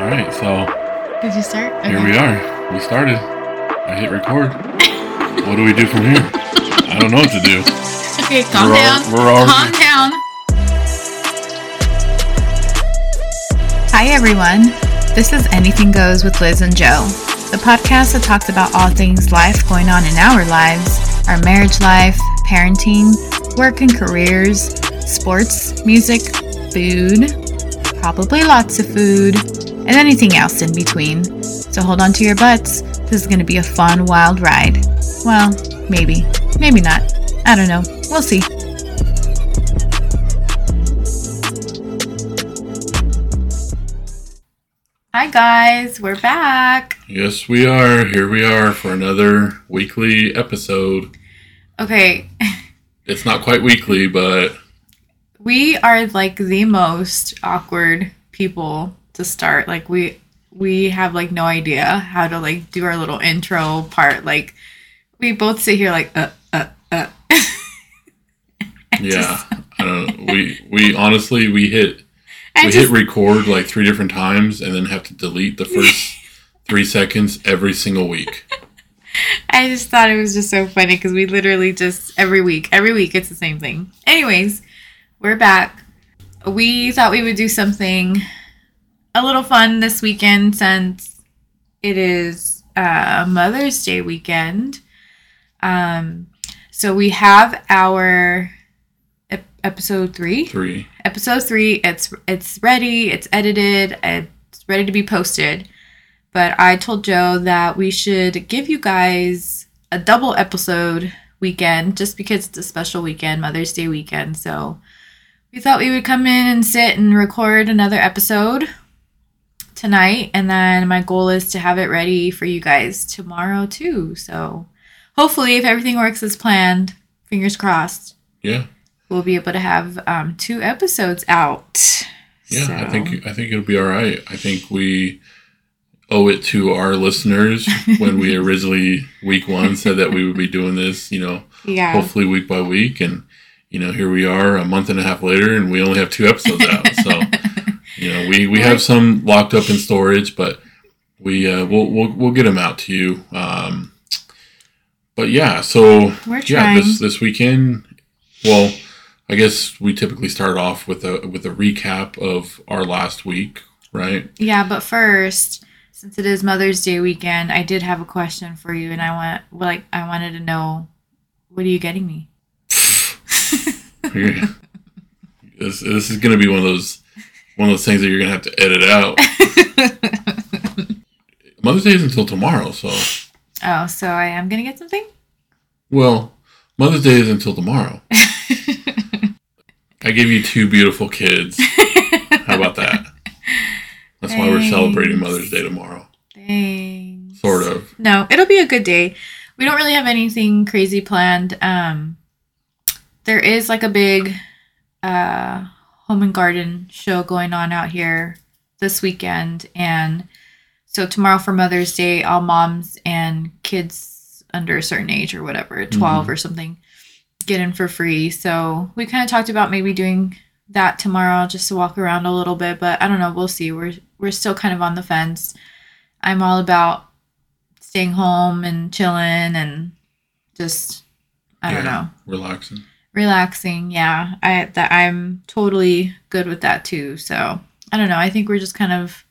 All right, so Did you start? here we are. We started. I hit record. what do we do from here? I don't know what to do. Okay, calm We're down. we're already- calm down. Hi, everyone. This is Anything Goes with Liz and Joe, the podcast that talks about all things life going on in our lives our marriage life, parenting, work and careers, sports, music, food, probably lots of food, and anything else in between. So hold on to your butts. This is going to be a fun, wild ride. Well, maybe. Maybe not. I don't know. We'll see. Hi, guys. We're back. Yes, we are. Here we are for another weekly episode. Okay. It's not quite weekly, but We are like the most awkward people to start. Like we we have like no idea how to like do our little intro part. Like we both sit here like uh uh uh. yeah, I don't know. We we honestly we hit I we just hit record like three different times and then have to delete the first three seconds every single week. I just thought it was just so funny because we literally just every week, every week it's the same thing. Anyways, we're back. We thought we would do something a little fun this weekend since it is uh, Mother's Day weekend. Um, so we have our ep- episode three Three. episode three it's it's ready it's edited it's ready to be posted but i told joe that we should give you guys a double episode weekend just because it's a special weekend mother's day weekend so we thought we would come in and sit and record another episode tonight and then my goal is to have it ready for you guys tomorrow too so hopefully if everything works as planned fingers crossed Yeah. we'll be able to have um, two episodes out. Yeah, I think I think it'll be all right. I think we owe it to our listeners when we originally week one said that we would be doing this, you know, yeah, hopefully week by week and you know, here we are a month and a half later and we only have two episodes out. So, you know, we we have some locked up in storage, but we uh we'll we'll, we'll get them out to you. Um but yeah, so yeah, this this weekend. Well, I guess we typically start off with a with a recap of our last week, right? yeah, but first, since it is Mother's Day weekend, I did have a question for you, and I want like I wanted to know, what are you getting me? This this is gonna be one of those one of those things that you're gonna have to edit out. Mother's Day is until tomorrow, so oh, so I am gonna get something. well, Mother's Day is until tomorrow. I gave you two beautiful kids. How about that? That's why we're celebrating Mother's Day tomorrow. Thanks. Sort of. No, it'll be a good day. We don't really have anything crazy planned. Um, there is like a big uh, home and garden show going on out here this weekend, and so tomorrow for Mother's Day, all moms and kids under a certain age or whatever, 12 mm-hmm. or something, get in for free. So we kind of talked about maybe doing that tomorrow just to walk around a little bit, but I don't know. We'll see. We're we're still kind of on the fence. I'm all about staying home and chilling and just I don't know Relaxing. Relaxing. Yeah, I that I'm totally good with that too. So I don't know. I think we're just kind of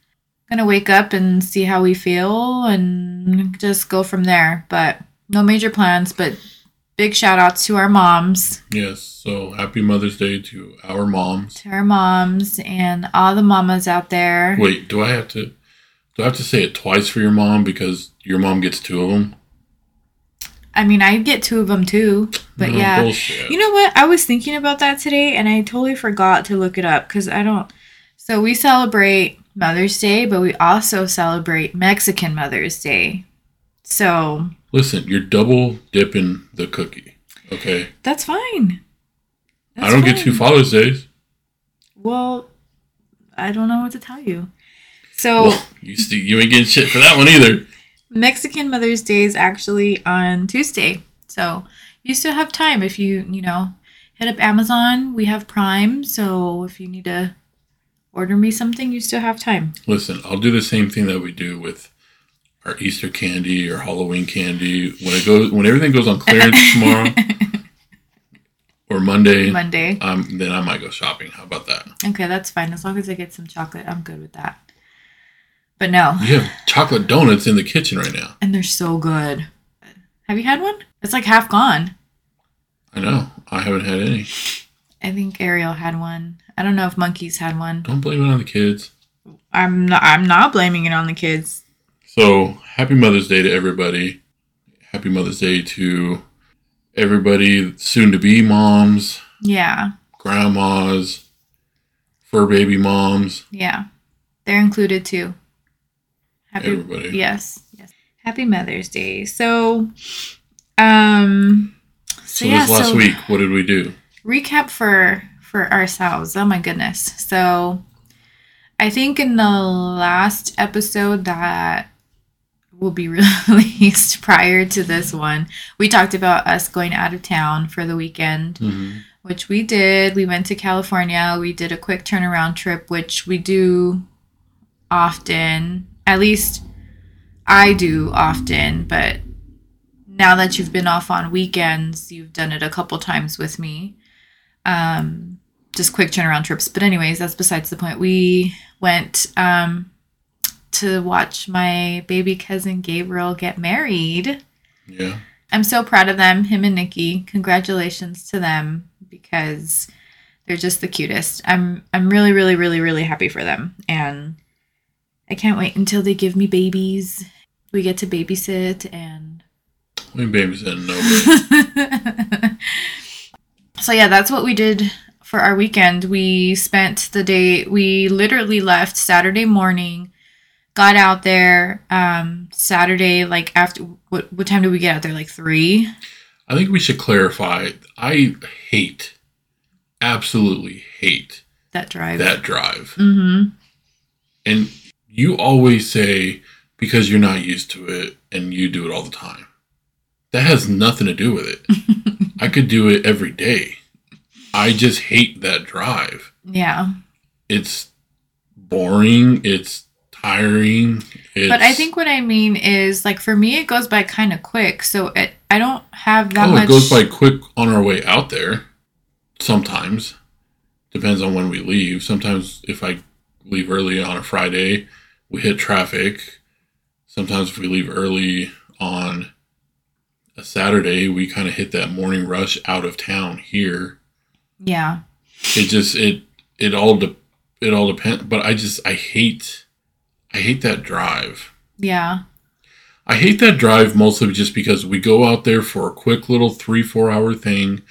gonna wake up and see how we feel and just go from there. But no major plans. But big shout outs to our moms, Yes. So happy Mother's Day to our moms. to our moms and all the mamas out there. Wait, do I have to? Do I have to say it twice for your mom because your mom gets two of them? I mean, I get two of them too. But No, yeah. bullshit. You know what? I was thinking about that today and I totally forgot to look it up because I don't. So we celebrate Mother's Day, but we also celebrate Mexican Mother's Day. So Listen, you're double dipping the cookie. Okay, that's fine. I don't get two. Father's Days. Well, I don't know what to tell you. So Well, you st- you ain't getting shit for that one either. Mexican Mother's Day is actually on Tuesday. So you still have time if you, you know, hit up Amazon. We have Prime. So if you need to order me something, you still have time. Listen, I'll do the same thing that we do with our Easter candy or Halloween candy. When it goes, when everything goes on clearance tomorrow or Monday, Monday. um, then I might go shopping. How about that? Okay, that's fine. As long as I get some chocolate, I'm good with that. But no, You have chocolate donuts in the kitchen right now. and they're so good. Have you had one? It's like half gone. I know. I haven't had any. I think Ariel had one. I don't know if Monkeys had one. Don't blame it on the kids. I'm not. I'm not blaming it on the kids. So, happy Mother's Day to everybody. Happy Mother's Day to everybody, soon to be moms, Yeah, grandmas, fur baby moms, yeah, they're included too. Happy. everybody. Yes, yes. Happy Mother's Day. So, um, So, this last week, what did we do? recap for for ourselves. Oh my goodness. So I think in the last episode that will be released prior to this one, we talked about us going out of town for the weekend, Mhm. which we did. We went to California. We did a quick turnaround trip, which we do often. At least I do often, but now that you've been off on weekends, you've done it a couple times with me. Um, just quick turnaround trips. But anyways, that's besides the point. We went um, to watch my baby cousin Gabriel get married. Yeah. I'm so proud of them, him and Nikki. Congratulations to them because they're just the cutest. I'm I'm really really really really happy for them and I can't wait until they give me babies. We get to babysit and We babysitting nobody. so yeah, that's what we did for our weekend. We spent the day we literally left Saturday morning, got out there um Saturday like after what what time did we get out there like 3? I think we should clarify. I hate, absolutely hate That drive. that drive. Mm-hmm. And you always say because you're not used to it and you do it all the time. That has nothing to do with it. I could do it every day. I just hate that drive. Yeah. It's boring. It's tiring. It's, But I think what I mean is like for me it goes by kind of quick. So it I don't have that oh, much it goes by quick on our way out there. Sometimes depends on when we leave. Sometimes if I leave early on a Friday, we hit traffic. Sometimes if we leave early on a Saturday, we kind of hit that morning rush out of town here. Yeah. It just it it all de- it all depends. But I just I hate I hate that drive. Yeah. I hate that drive mostly just because we go out there for a quick little three, four hour thing.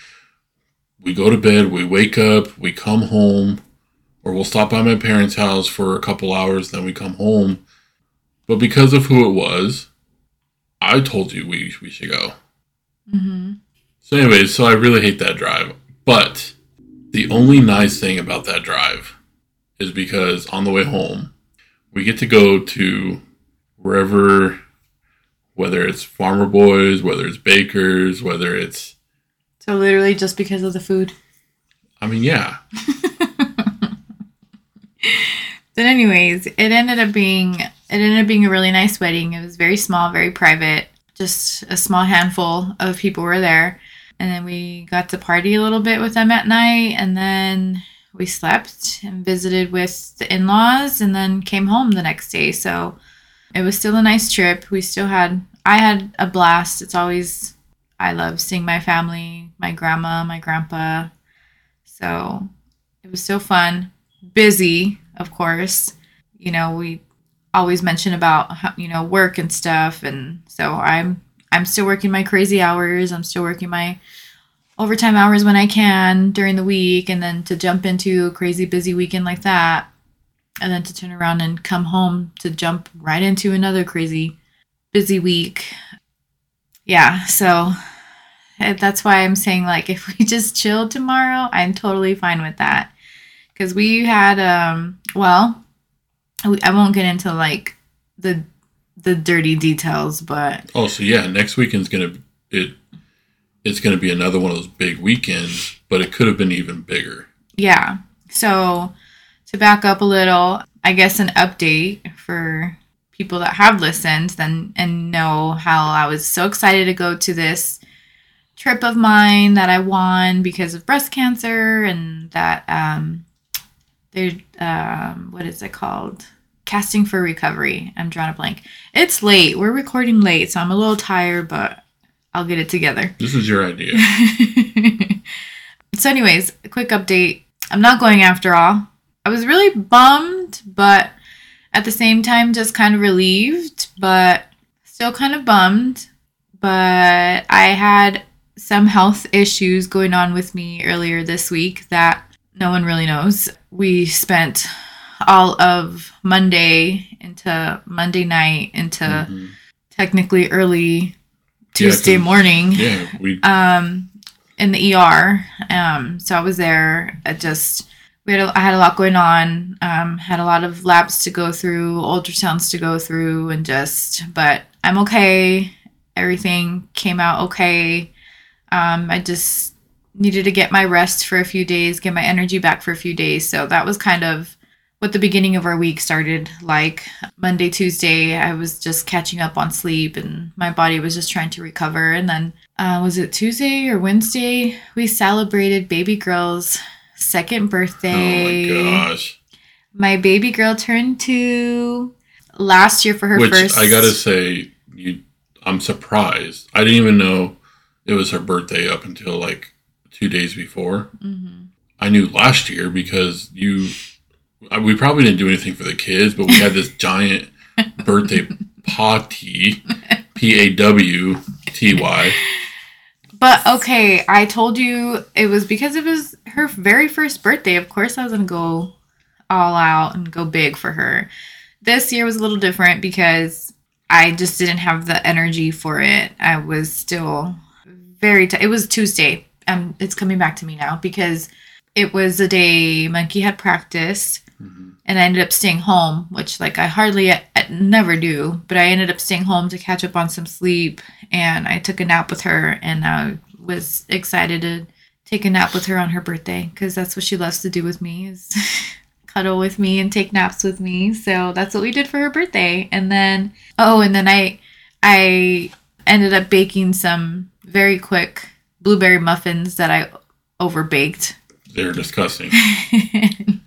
We go to bed, we wake up, we come home, or we'll stop by my parents' house for a couple hours, then we come home. But because of who it was, I told you we, we should go. Mhm. So, anyways, so I really hate that drive. But the only nice thing about that drive is because on the way home, we get to go to wherever, whether it's Farmer Boys, whether it's Bakers, whether it's, So literally just because of the food. I mean, yeah, But anyways, it ended up being it ended up being a really nice wedding. It was very small, very private. Just a small handful of people were there. And then we got to party a little bit with them at night and then we slept and visited with the in-laws and then came home the next day. So it was still a nice trip. We still had I had a blast. It's always I love seeing my family, my grandma, my grandpa. So it was so fun. Busy, of course. You know, we always mention about you know work and stuff, and so I'm I'm still working my crazy hours. I'm still working my overtime hours when I can during the week, and then to jump into a crazy busy weekend like that, and then to turn around and come home to jump right into another crazy busy week. Yeah, so eh, that's why I'm saying like if we just chill tomorrow, I'm totally fine with that. Cuz we had um well, I won't get into like the the dirty details, but Oh, so yeah, next weekend's gonna it it's gonna be another one of those big weekends, but it could have been even bigger. yeah. So to back up a little, I guess an update for people that have listened then and know how I was so excited to go to this trip of mine that I won because of breast cancer and that um they're um what is it called? Casting for recovery. I'm drawing a blank. It's late. We're recording late, so I'm a little tired, but I'll get it together. This is your idea. so, anyways, a quick update. I'm not going after all. I was really bummed, but at the same time, just kind of relieved, but still kind of bummed. But I had some health issues going on with me earlier this week that no one really knows. We spent all of Monday into Monday night into Mhm. technically early Yeah, morning Yeah, we um in the ER. Um so I was there. I just we had a, I had a lot going on. Um had a lot of labs to go through, ultrasounds to go through and just but I'm okay. Everything came out okay. Um I just needed to get my rest for a few days, get my energy back for a few days. So that was kind of what the beginning of our week started like. Monday, Tuesday, I was just catching up on sleep and my body was just trying to recover. And then, uh, was it Tuesday or Wednesday? We celebrated baby girl's second birthday. Oh my gosh. My baby girl turned two last year for her Which first. I gotta say, you, I'm surprised. I didn't even know it was her birthday up until like two days before. Mhm. I knew last year because you, I- we probably didn't do anything for the kids, but we had this giant birthday party, P A W T Y. But okay, I told you it was because it was her very first birthday. Of course, I was gonna go all out and go big for her. This year was a little different because I just didn't have the energy for it. I was still very. T- it was Tuesday. Um, it's coming back to me now because it was the day Monkey had practice Mhm. and I ended up staying home, which like I hardly uh, never do, but I ended up staying home to catch up on some sleep and I took a nap with her and I was excited to take a nap with her on her birthday because that's what she loves to do with me is cuddle with me and take naps with me. So that's what we did for her birthday. And then oh, and then I I ended up baking some very quick blueberry muffins that I overbaked. They're disgusting.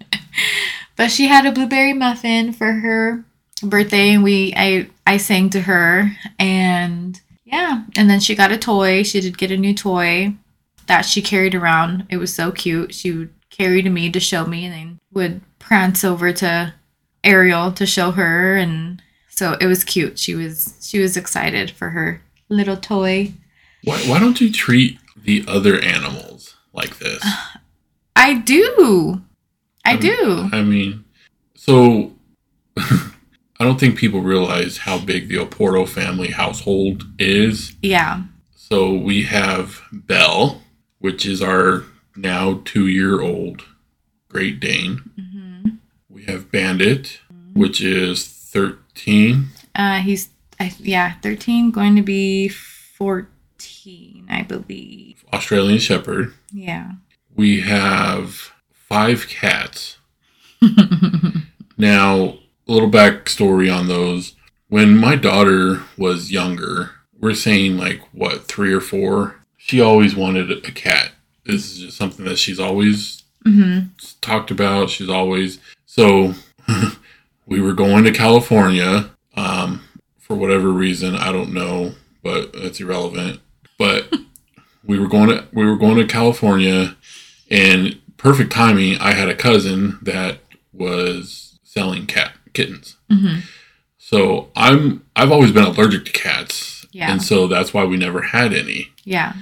but she had a blueberry muffin for her birthday and we I I sang to her and yeah. And then she got a toy. She did get a new toy that she carried around. It was so cute. She would carry to me to show me and then would prance over to Ariel to show her and so it was cute. She was she was excited for her little toy. Why, why don't you treat the other animals like this? I do I Um, do I mean, so I don't think people realize how big the Oporto family household is. yeah So we have Belle, which is our now two year old Great Dane. hmm We have Bandit, which is 13. Uh, he's I, yeah, thirteen, going to be fourteen, I believe. Australian Shepherd. Yeah. We have five cats. Now, a little backstory on those. When my daughter was younger, we're saying like what, three or four, she always wanted a cat. This is just something that she's always hmm talked about. She's always so. we were going to California um, for whatever reason. I don't know, but it's irrelevant. But we were going to we were going to California, and perfect timing. I had a cousin that was selling cat kittens. hmm So I'm I've always been allergic to cats, Yeah. and so that's why we never had any. Yeah.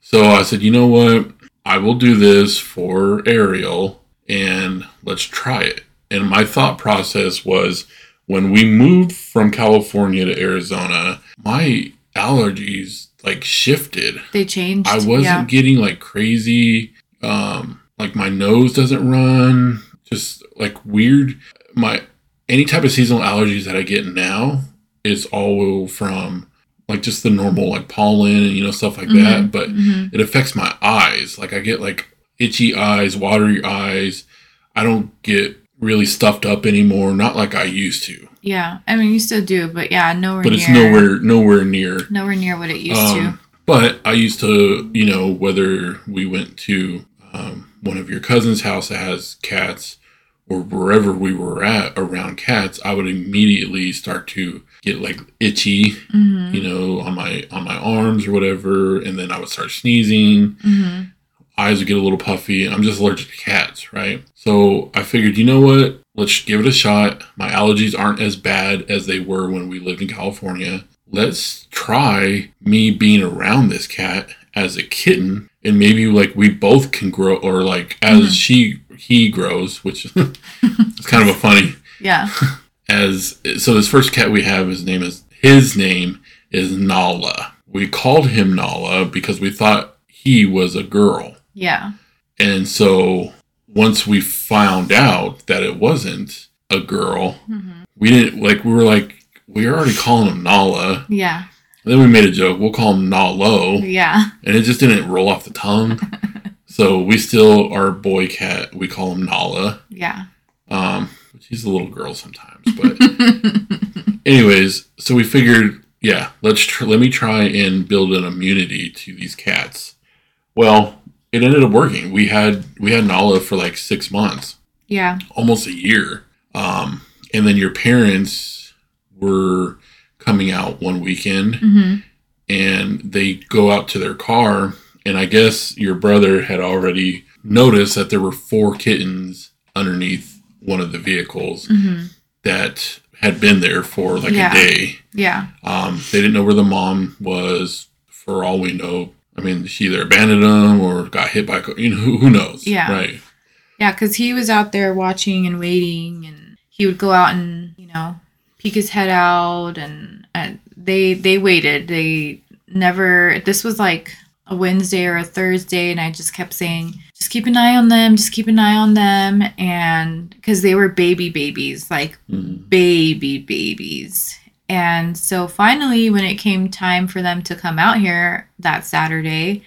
So I said, you know what? I will do this for Ariel and let's try it. And my thought process was when we moved from California to Arizona, my allergies like shifted. They changed. I wasn't Yeah. getting like crazy, um, like my nose doesn't run, just like weird. My any type of seasonal allergies that I get now is all from like just the normal like pollen and you know stuff like that. Mhm, But mhm. it affects my eyes. Like I get like itchy eyes, watery eyes. I don't get really stuffed up anymore. Not like I used to, Yeah. I mean, you still do, but yeah, nowhere but near. it's nowhere nowhere near. nowhere near what it used Um, but I used to, you know, whether we went to um, one of your cousin's house that has cats or wherever we were at around cats, I would immediately start to get like itchy. Mm-hmm. you know, on my on my arms or whatever, and then I would start sneezing. Mm-hmm. Eyes would get a little puffy. I'm just allergic to cats, right? So I figured, you know what? Let's give it a shot. My allergies aren't as bad as they were when we lived in California. Let's try me being around this cat as a kitten and maybe like we both can grow or like as Mhm. she he grows, which is kind of a funny Yeah. as so this first cat we have his name is his name is Nala. We called him Nala because we thought he was a girl. Yeah. And so once we found out that it wasn't a girl, Mm-hmm. we didn't like we were like we were already calling him Nala. Yeah. And then we made a joke, we'll call him Nalo, Yeah. and it just didn't roll off the tongue. so we still our boy cat, we call him Nala. Yeah. Um he's a little girl sometimes, but anyways, so we figured, yeah, let's tr- let me try and build an immunity to these cats. Well, it ended up working. We had we had Nala for like six months, yeah. almost a year. Um, and then your parents were coming out one weekend, Mm-hmm. and they go out to their car, and I guess your brother had already noticed that there were four kittens underneath one of the vehicles Mm-hmm. that had been there for like Yeah. a day. Yeah. Um, they didn't know where the mom was. For all we know, I mean, she either abandoned them or got hit by. You know, who, who knows? Yeah. Right. Yeah, because he was out there watching and waiting, and he would go out and you know peek his head out, and, and they they waited. They never. This was like a Wednesday or a Thursday, and I just kept saying, just keep an eye on them, just keep an eye on them, and because they were baby babies, like Mhm. baby babies. And so finally, when it came time for them to come out here that Saturday,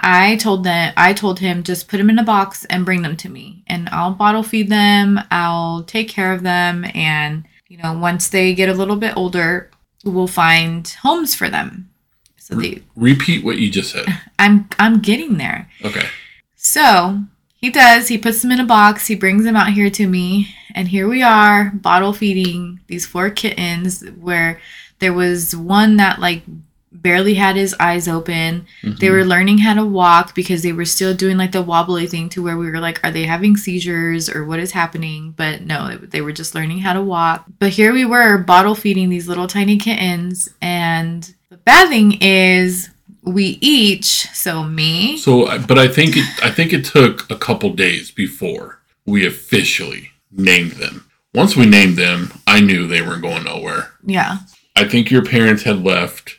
I told them, I told him, just put them in a box and bring them to me, and I'll bottle feed them. I'll take care of them, and you know, once they get a little bit older, we'll find homes for them. So they, Repeat what you just said. I'm, I'm getting there. Okay. So he does. He puts them in a box. He brings them out here to me. And here we are, bottle feeding these four kittens, where there was one that like barely had his eyes open. They Mhm. were learning how to walk because they were still doing like the wobbly thing to where we were like, are they having seizures or what is happening? But no, they were just learning how to walk. But here we were, bottle feeding these little tiny kittens. And the bad thing is, we each, so me, So, but I think it. I think it took a couple days before we officially named them. Once we named them, I knew they weren't going nowhere. yeah, I think your parents had left,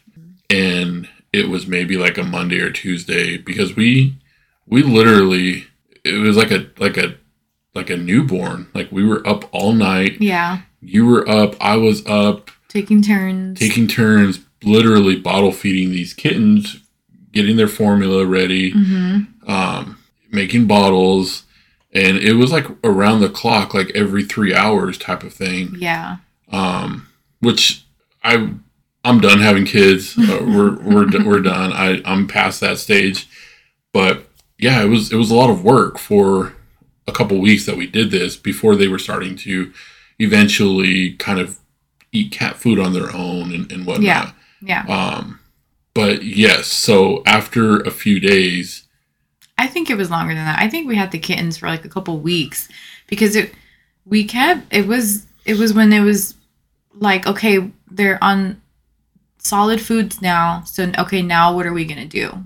and it was maybe like a Monday or Tuesday because we we literally it was like a like a like a newborn. Like we were up all night. yeah, You were up. I was up, taking turns. taking turns, literally bottle feeding these kittens, getting their formula ready, hmm um, making bottles, and it was like around the clock, like every three hours type of thing Yeah, um, which I I'm done having kids. Uh, we're we're we're done. I I'm past that stage, but yeah, it was it was a lot of work for a couple weeks that we did this before they were starting to eventually kind of eat cat food on their own and, and whatnot. Yeah. Yeah. Um, but yes, so after a few days, I think it was longer than that. I think we had the kittens for like a couple weeks because it we kept it was it was when it was like okay they're on solid foods now so okay now what are we gonna do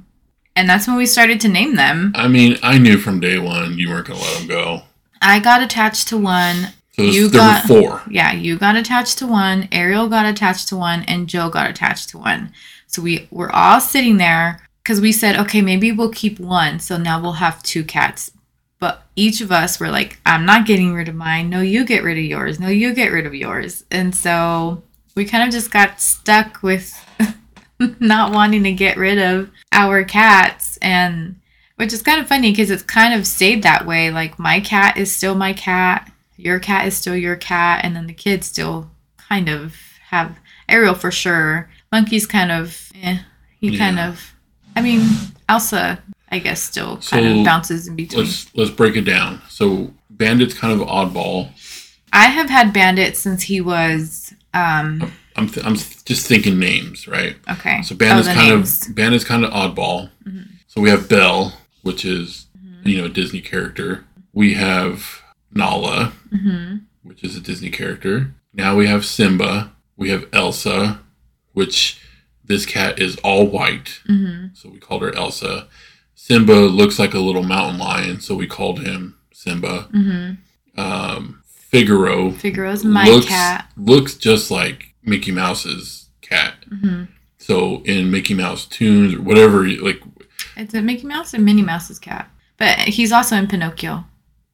and that's when we started to name them I mean, I knew from day one you weren't gonna let them go. i got attached to one So You there got- were four. yeah you got attached to one ariel got attached to one and joe got attached to one. So we were all sitting there because we said okay maybe we'll keep one. So now we'll have two cats. But each of us were like i'm not getting rid of mine. No you get rid of yours. No you get rid of yours. And so we kind of just got stuck with not wanting to get rid of our cats. And which is kind of funny because it's kind of stayed that way. Like my cat is still my cat your cat is still your cat, and then the kids still kind of have Ariel for sure. Monkey's kind of, eh, he kind of, I mean, Elsa, I guess, still kind So, of bounces in between. Let's let's break it down. So Bandit's kind of oddball. I have had Bandit since he was, um, I'm th- I'm just thinking names, right? okay. So Bandit's Oh, kind names. of Bandit's kind of oddball. Mhm. So we have Belle, which is Mm-hmm. you know a Disney character. We have Nala, hmm which is a Disney character. Now we have Simba. We have Elsa, which this cat is all white, hmm so we called her Elsa. Simba looks like a little mountain lion, so we called him Simba. hmm Um, Figaro Figaro's my looks cat. looks just like Mickey Mouse's cat. hmm So in Mickey Mouse tunes or whatever, like It's a Mickey Mouse and Minnie Mouse's cat. But he's also in Pinocchio.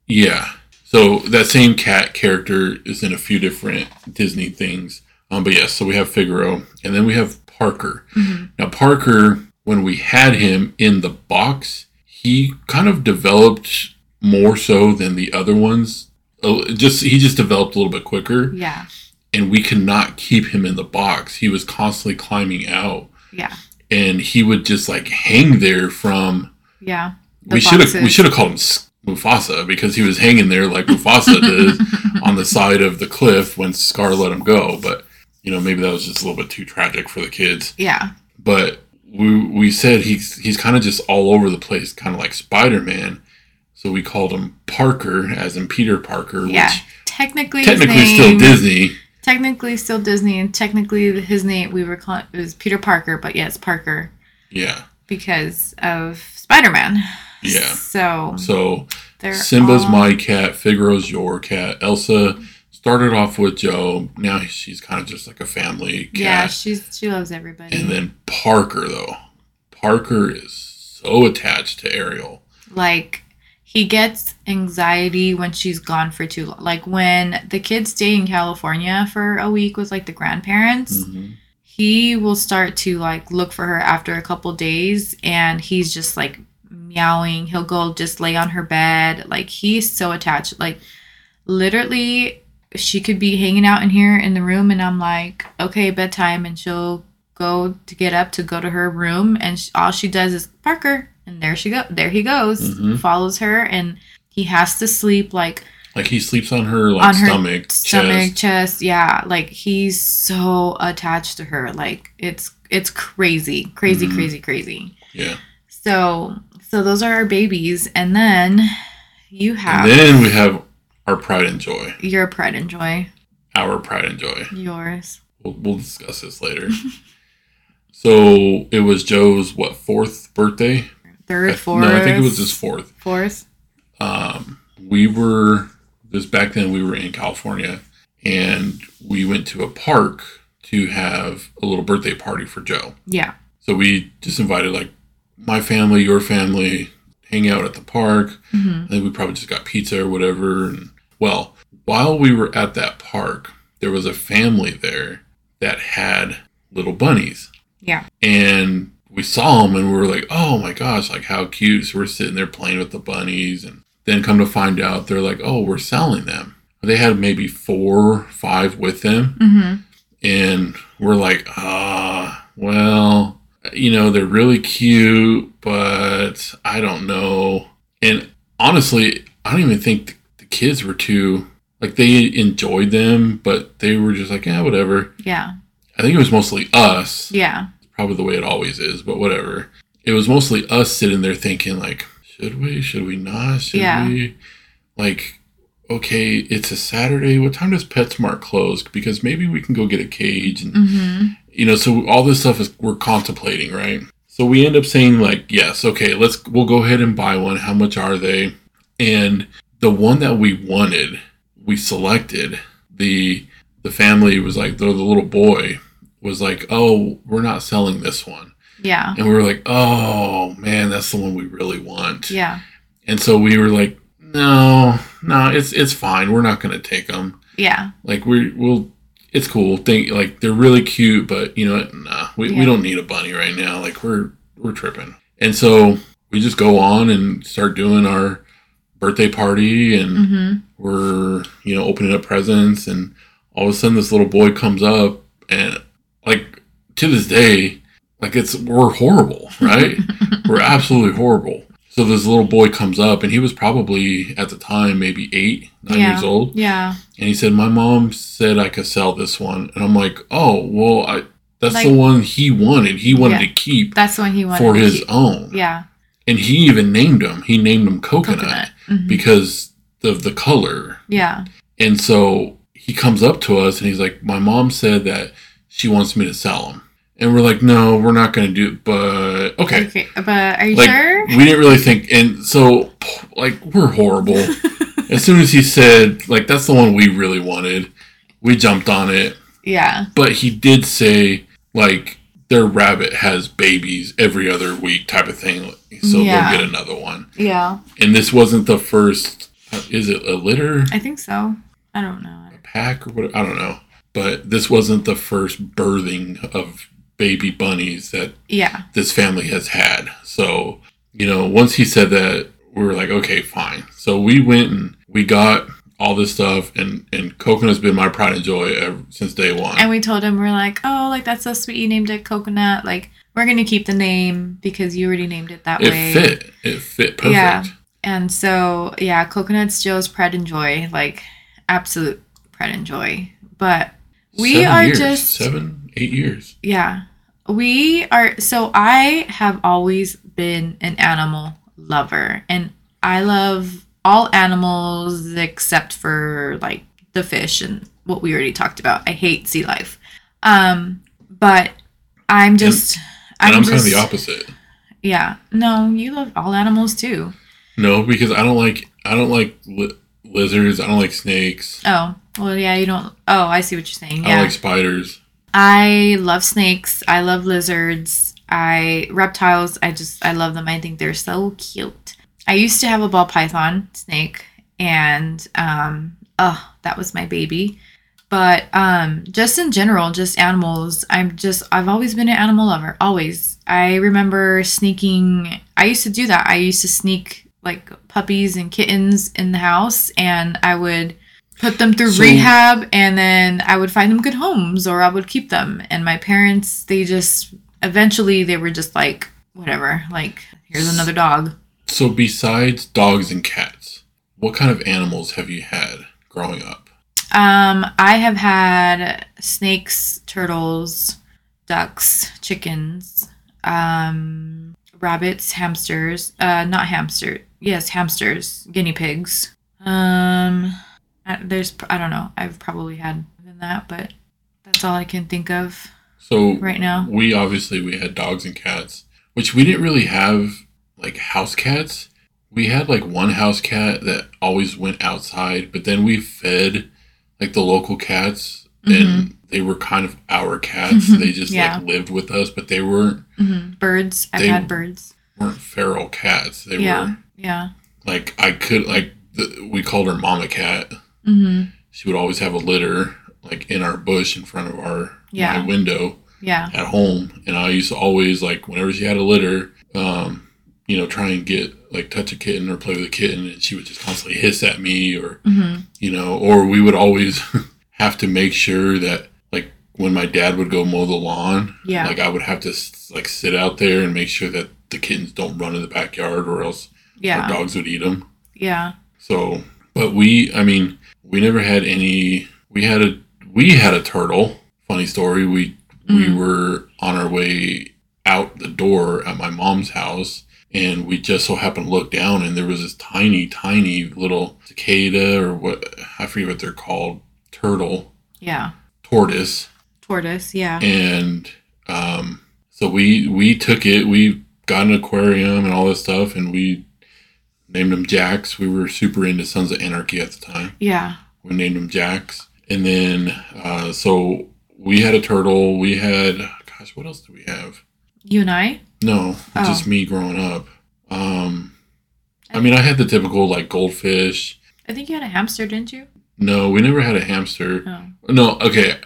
yeah. So that same cat character is in a few different Disney things. Um, but yes, so we have Figaro, and then we have Parker. hmm Now Parker, when we had him in the box, he kind of developed more so than the other ones. Oh, Just he just developed a little bit quicker, Yeah. and we could not keep him in the box. He was constantly climbing out, Yeah. and he would just like hang there from. Yeah. We should have we should have called him Mufasa because he was hanging there like Mufasa did on the side of the cliff when Scar let him go. But you know maybe that was just a little bit too tragic for the kids. Yeah. But we we said he's he's kind of just all over the place, kind of like Spider Man. So we called him Parker, as in Peter Parker, Yeah. which Technically, technically still Disney. Technically still Disney, and technically his name we were calling it was Peter Parker, but yes, Parker Yeah, because of Spider Man. Yeah. So So Simba's all- my cat, Figaro's your cat. Elsa started off with Joe. Now she's kind of just like a family cat. Yeah, she's she loves everybody. And then Parker, though. Parker is so attached to Ariel. like he gets anxiety when she's gone for too long. Like when the kids stay in California for a week with like the grandparents, Mhm. he will start to like look for her after a couple days and he's just like meowing. He'll go just lay on her bed. Like he's so attached. Like literally she could be hanging out in here in the room and I'm like, "Okay, bedtime." And she'll go to get up to go to her room and sh all she does is Parker and there she go. There he goes. Mhm. Follows her and he has to sleep like Like he sleeps on her like On her stomach, stomach, chest. chest. Yeah, like he's so attached to her. Like it's it's crazy, crazy, Mhm. crazy, crazy. Yeah. So so those are our babies, and then you have And then we have our pride and joy. your pride and joy, Our pride and joy. yours. We'll, we'll discuss this later. so it was Joe's what fourth birthday? Third, fourth. No, I think it was his fourth. fourth. Um, we were this back then. We were in California, and we went to a park to have a little birthday party for Joe. Yeah, So we just invited like my family, your family, hang out at the park. hmm I think we probably just got pizza or whatever. And well, while we were at that park, there was a family there that had little bunnies. yeah, And we saw them and we were like, oh my gosh, like how cute. So we're sitting there playing with the bunnies. And then come to find out, they're like, oh, we're selling them. They had maybe four, five with them hmm and we're like, ah, well, you know, they're really cute, but I don't know. And honestly, I don't even think the kids were too like they enjoyed them, but they were just like, yeah, whatever. yeah, I think it was mostly us, yeah, probably the way it always is, but whatever. It was mostly us sitting there thinking like, should we? Should we not? Should Yeah. we? Like, okay, it's a Saturday. What time does PetSmart close? Because maybe we can go get a cage and hmm you know so all this stuff is we're contemplating right? So we end up saying like yes okay let's we'll go ahead and buy one. How much are they? And the one that we wanted we selected. The the family was like the, the little boy was like oh we're not selling this one. Yeah, and we were like oh man that's the one we really want. Yeah, and so we were like no no it's it's fine. We're not going to take them yeah, like we we'll it's cool. Think like they're really cute, but you know what? Nah, we, Yeah. we don't need a bunny right now. Like we're we're tripping. And so we just go on and start doing our birthday party and Mm-hmm. we're you know opening up presents and all of a sudden this little boy comes up and like to this day like it's we're horrible right we're absolutely horrible so this little boy comes up and he was probably at the time maybe eight nine Yeah. years old Yeah. and he said my mom said i could sell this one and i'm like oh well i that's Like- the one he wanted he wanted Yeah. to keep That's the one he wanted for his keep- own Yeah. and he even named him he named him coconut, Coconut. Mhm. because of the color Yeah. and so he comes up to us and he's like, My mom said that she wants me to sell him. And we're like, No, we're not going to do it. Okay. Okay. But are you Like, sure? we didn't really think. And so, like, we're horrible. as soon as he said, like, that's the one we really wanted, we jumped on it. yeah. But he did say, like, their rabbit has babies every other week type of thing. So Yeah. go get another one. Yeah. And this wasn't the first, is it a litter? I think so. I don't know. pack or what I don't know. But this wasn't the first birthing of baby bunnies that Yeah. this family has had. So, you know, once he said that, we were like, okay, fine. So we went and we got all this stuff and and coconut's been my pride and joy ever, since day one. And we told him we're like, oh, like that's so sweet. You named it coconut. Like we're gonna keep the name because you already named it that it way. It fit. It fit perfect. Yeah. And so yeah, coconut's Joe's pride and joy, like absolute pride and joy. But we Seven are years, just seven, eight years. yeah. We are so I have always been an animal lover and I love all animals except for like the fish and what we already talked about. I hate sea life. Um but I'm just And I'm, kind of the opposite. Yeah. No, you love all animals too. No, because I don't like I don't like li- lizards. I don't like snakes. Oh, well, yeah, you don't. Oh, I see what you're saying. I don't like spiders. I love snakes. I love lizards. I reptiles. I just I love them. I think they're so cute. I used to have a ball python snake, and um, oh, that was my baby. But um, just in general, just animals. I'm just I've always been an animal lover. Always. I remember sneaking. I used to do that. I used to sneak like puppies and kittens in the house, and I would put them through So- rehab and then I would find them good homes or I would keep them. And my parents, they just eventually they were just like, whatever, like here's another dog. So besides dogs and cats, what kind of animals have you had growing up? Um, I have had snakes, turtles, ducks, chickens, um, rabbits, hamsters, uh, not hamster, yes, hamsters, guinea pigs. Um, there's, I don't know, I've probably had than that, but that's all I can think of So right now. we obviously we had dogs and cats, which we didn't really have like house cats. We had like one house cat that always went outside, but then we fed like the local cats and they were kind of our cats. they just Mm-hmm. Yeah. like lived with us, but they weren't hmm Birds, I've They- had birds. weren't feral cats. They Yeah, were yeah. like I could like the, we called her mama cat. Hmm she would always have a litter like in our bush in front of our Yeah. my window Yeah, at home. And i used to always like whenever she had a litter um you know try and get like touch a kitten or play with a kitten and she would just constantly hiss at me or hmm you know or we would always have to make sure that like when my dad would go mow the lawn yeah, like i would have to like sit out there and make sure that the kittens don't run in the backyard or else our yeah, dogs would eat them yeah. so, but we, I mean, we never had any. We had a we had a turtle. Funny story. We we Mhm. were on our way out the door at my mom's house, and we just so happened to look down, and there was this tiny, tiny little sulcata or what I forget what they're called, turtle, Yeah. tortoise, Tortoise, yeah. and um, so we we took it. We got an aquarium and all this stuff, and we named him Jax. We were super into Sons of Anarchy at the time. Yeah. We named him Jax, and then uh, so we had a turtle. We had gosh, what else do we have? You and I? No, Oh. just me growing up. Um, I mean, I had the typical like goldfish. I think you had a hamster, didn't you? No, we never had a hamster. Oh. No, okay.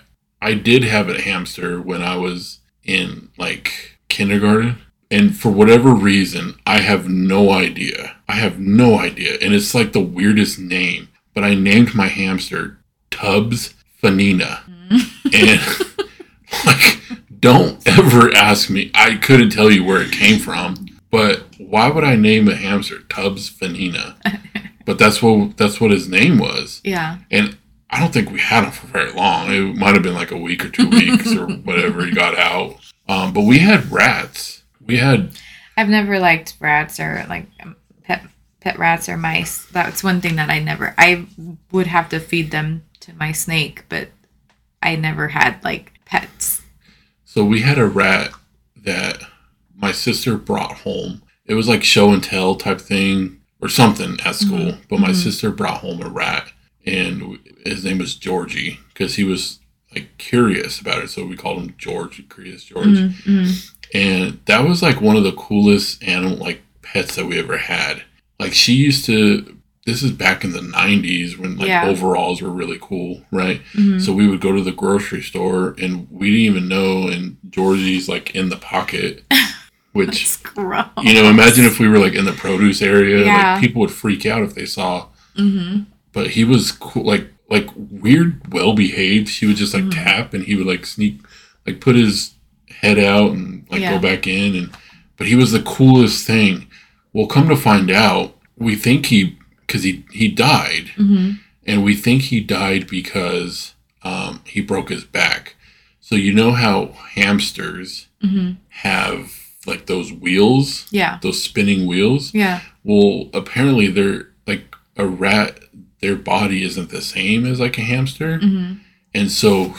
I did have a hamster when I was in like kindergarten. And for whatever reason, I have no idea. I have no idea. And it's like the weirdest name. But I named my hamster Tubbs Fanina. and like, don't ever ask me. I couldn't tell you where it came from. But why would I name a hamster Tubbs Fanina? but that's what that's what his name was. Yeah. And I don't think we had him for very long. It might have been like a week or two weeks or whatever he got out. Um, but we had rats. We had I've never liked rats or like pet pet rats or mice. That's one thing that I never. I would have to feed them to my snake, but I never had like pets. so we had a rat that my sister brought home. It was like show and tell type thing or something at school. But my Mhm. sister brought home a rat, and his name was Georgie because he was like curious about it. So we called him George, Curious George. Mhm, mhm. And that was like one of the coolest animal like pets that we ever had like she used to this is back in the 90s when like Yeah. overalls were really cool right Mhm. so we would go to the grocery store and we didn't even know and georgie's like in the pocket which That's gross. you know imagine if we were like in the produce area Yeah. like people would freak out if they saw hmm but he was cool like like weird well behaved he would just like Mhm. tap and he would like sneak like put his head out and like Yeah. go back in and but he was the coolest thing well come to find out we think he because he he died hmm and we think he died because um, he broke his back so you know how hamsters hmm have like those wheels Yeah. those spinning wheels Yeah. well, apparently they're like a rat. Their body isn't the same as like a hamster, hmm and so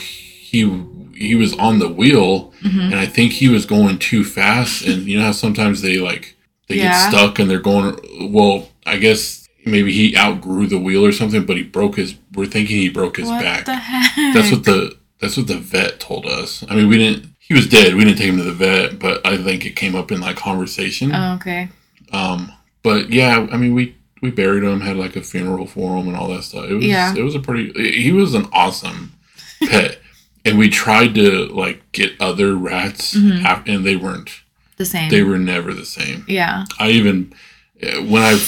he he was on the wheel, hmm and I think he was going too fast. And you know how sometimes they like they Yeah. get stuck and they're going. Well, I guess maybe he outgrew the wheel or something, but he broke his. We're thinking he broke his What back. the heck? That's what the that's what the vet told us. I mean, we didn't. He was dead. We didn't take him to the vet, but I think it came up in like conversation. Oh, okay. Um, but yeah, I mean, we we buried him, had like a funeral for him, and all that stuff. It was Yeah. it was a pretty. He was an awesome pet, and we tried to like get other rats, Mhm. af- and they weren't. The same. They were never the same. yeah. I even eh, when i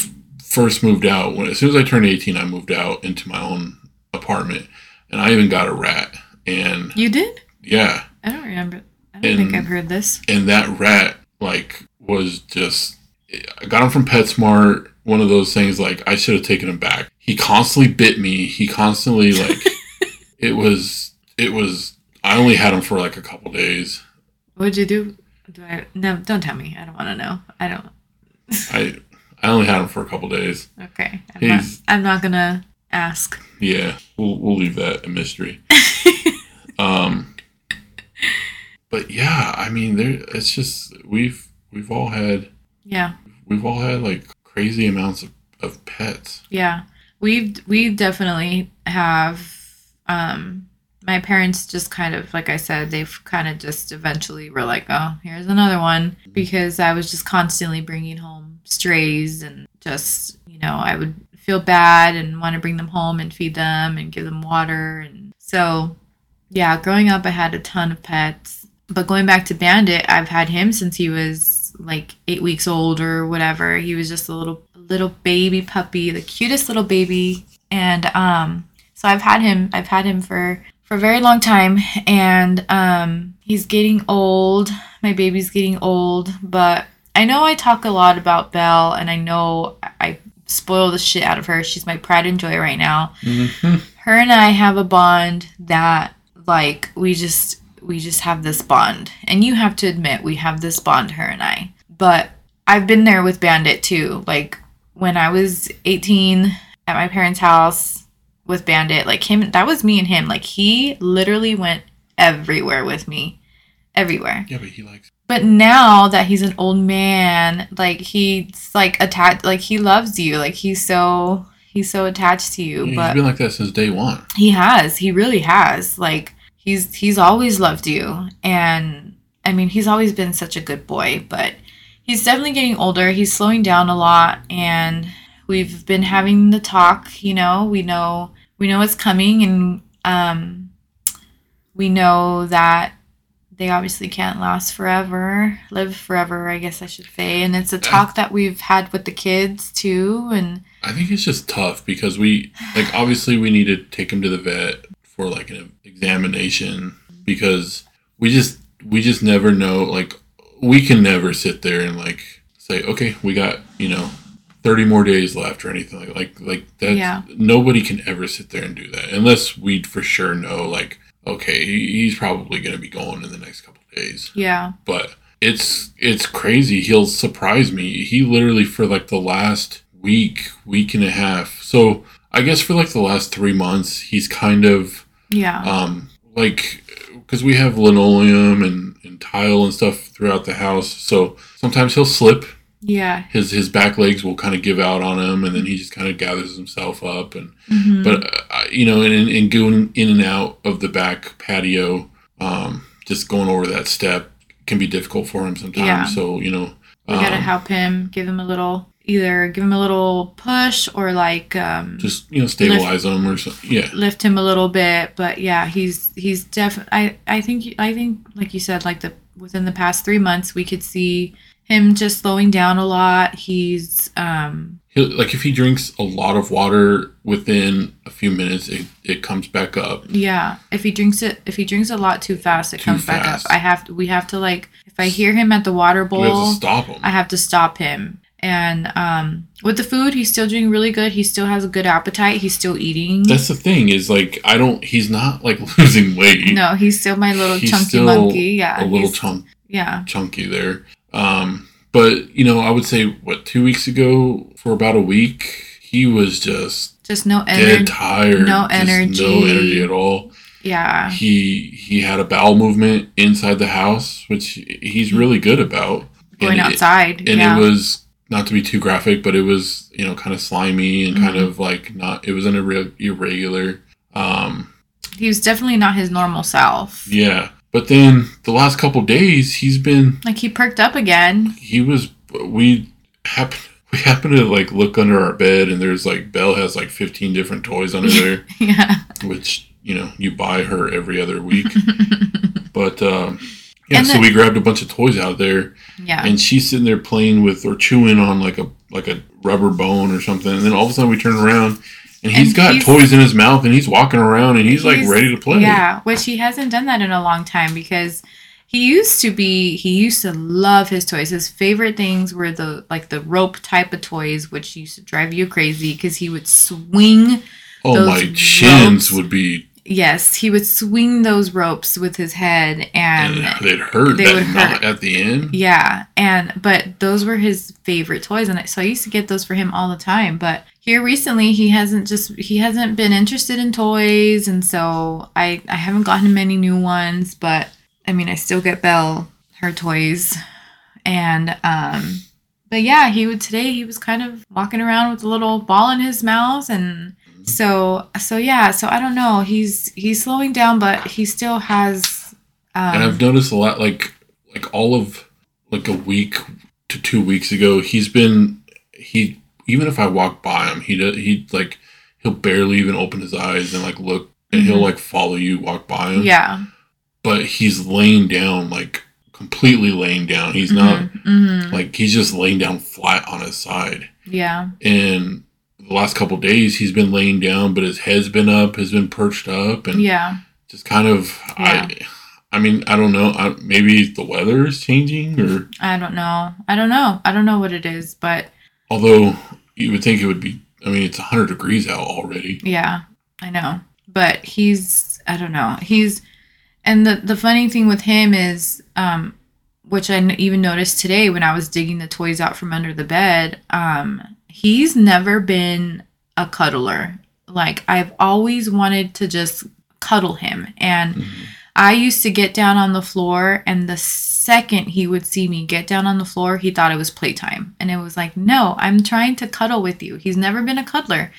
first moved out, when as soon as I turned eighteen, I moved out into my own apartment, and I even got a rat, and You did? yeah, I don't remember. I don't think I've heard this. and that rat like was just I got him from PetSmart. One of those things like I should have taken him back. He constantly bit me. He constantly like it was it was I only had him for like a couple days. What'd you do? Do I? No, don't tell me. I don't want to know. I don't. I I only had him for a couple days. Okay. I'm not, I'm not gonna ask. Yeah, we'll we'll leave that a mystery. um, but yeah, I mean, there it's just we've we've all had Yeah. we've all had like crazy amounts of, of pets. Yeah. We've we definitely have um my parents just kind of like I said, they've kind of just eventually were like, "Oh, here's another one" because I was just constantly bringing home strays and just, you know, I would feel bad and want to bring them home and feed them and give them water and so yeah, growing up I had a ton of pets. But going back to Bandit, I've had him since he was like 8 weeks old or whatever. He was just a little little baby puppy, the cutest little baby. And um so I've had him I've had him for for a very long time and um he's getting old. My baby's getting old, but I know I talk a lot about Belle and I know I spoil the shit out of her. She's my pride and joy right now Mm-hmm. her and I have a bond that like we just we just have this bond. And you have to admit we have this bond her and I. But I've been there with Bandit too. Like when I was 18 at my parents' house with Bandit, like him that was me and him. Like he literally went everywhere with me. Everywhere. Yeah, but he likes. But now that he's an old man, like he's like attached like he loves you. Like he's so he's so attached to you. He's but been like that since day one. he has. He really has. Like he's he's always loved you and I mean, he's always been such a good boy, but he's definitely getting older. He's slowing down a lot and we've been having the talk, you know, we know we know it's coming and um we know that they obviously can't last forever, live forever, I guess I should say. And it's a talk that we've had with the kids too. And I think it's just tough because we like obviously we need to take him to the vet for like an examination because we just we just never know like we can never sit there and like say okay we got you know 30 more days left or anything like like that Yeah. nobody can ever sit there and do that unless we for sure know like okay he's probably going to be going in the next couple of days yeah, but it's it's crazy. He'll surprise me. He literally for like the last week, week and a half. So I guess for like the last three months, he's kind of yeah, um like because we have linoleum and, and tile and stuff throughout the house. So sometimes he'll slip. Yeah. His his back legs will kind of give out on him, and then he just kind of gathers himself up and Mhm. but uh, you know, and, and, going in and out of the back patio, um, just going over that step can be difficult for him sometimes. Yeah. So you know, we gotta um, help him, give him a little, either give him a little push or like um, just you know stabilize him or something. Yeah, lift him a little bit. But yeah, he's he's definitely. I I think I think like you said, like the within the past three months, we could see him just slowing down a lot. He's um He'll, like if he drinks a lot of water within a few minutes, it, it comes back up. Yeah, if he drinks it, if he drinks a lot too fast, it Too comes back up. I have to. We have to like. If I hear him at the water have bowl, to stop him. I have to stop him. And um, with the food, he's still doing really good. He still has a good appetite. He's still eating. That's the thing is like I don't. He's not like losing weight. no, he's still my little He's chunky monkey. Yeah, a little chunk yeah, chunky there. Um, but you know, I would say what two weeks ago for about a week, he was just just no dead energy. tired. no energy. no energy at all. Yeah, He he had a bowel movement inside the house, which he's really good about. going and it- outside. and yeah, it was not to be too graphic, but it was you know kind of slimy and kind Mhm. of like not. It was an irre- irregular. Um, he was definitely not his normal self. yeah, but then the last couple days, he's been Like he perked up again. he was we happen we happen to like look under our bed and there's like Belle has like 15 different toys under there. Yeah, which you know you buy her every other week. But um yeah And so we grabbed a bunch of toys out there. Yeah, and she's sitting there playing with or chewing on like a like a rubber bone or something. And then all of a sudden we turn around and he's got he's- toys in his mouth and he's walking around and he's, like He's- ready to play Yeah, which he hasn't done that in a long time because he used to be he used to love his toys. His favorite things were the like the rope type of toys, which used to drive you crazy because he would swing. oh those my ropes. would be Yes, he would swing those ropes with his head, and and they'd hurt they that would hurt. at the end yeah, and but those were his favorite toys, and I- so I used to get those for him all the time. But here recently, he hasn't just he hasn't been interested in toys, and so I I haven't gotten him any new ones. But I mean, I still get Belle her toys, and um, but yeah, he would today he was kind of walking around with a little ball in his mouth, and so so yeah, so I don't know, he's he's slowing down, but he still has. Um, and I've noticed a lot like like all of like a week to two weeks ago he's been he even if I walk by him he does he like he'll barely even open his eyes and like look and he'll Mhm. like follow you walk by him yeah. but he's laying down like completely laying down he's not Mhm. like he's just laying down flat on his side Yeah. and the last couple days he's been laying down but his head's been up has been perched up and Yeah. just kind of Yeah. I I mean I don't know I, maybe the weather is changing or I don't know. I don't know. I don't know what it is, but although you would think it would be I mean it's 100 degrees out already yeah, I know. But he's I don't know. He's and the the funny thing with him is um which I even noticed today when I was digging the toys out from under the bed, um he's never been a cuddler. Like I've always wanted to just cuddle him and Mhm. I used to get down on the floor, and the second he would see me get down on the floor, he thought it was playtime. And it was like, no, I'm trying to cuddle with you. He's never been a cuddler.